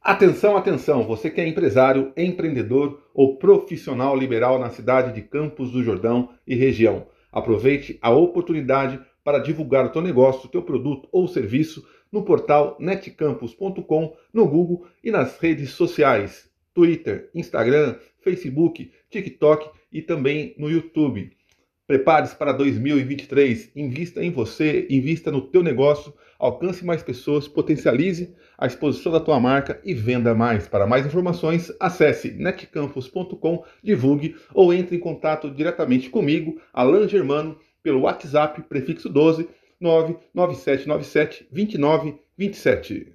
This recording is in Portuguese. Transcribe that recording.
Atenção, atenção, você que é empresário, empreendedor ou profissional liberal na cidade de Campos do Jordão e região. Aproveite a oportunidade para divulgar o teu negócio, o teu produto ou serviço no portal netcampus.com, no Google e nas redes sociais, Twitter, Instagram, Facebook, TikTok e também no YouTube. Prepare-se para 2023, invista em você, invista no teu negócio, alcance mais pessoas, potencialize a exposição da tua marca e venda mais. Para mais informações, acesse netcampus.com, divulgue ou entre em contato diretamente comigo, Alan Germano, pelo WhatsApp prefixo 12 99797 2927.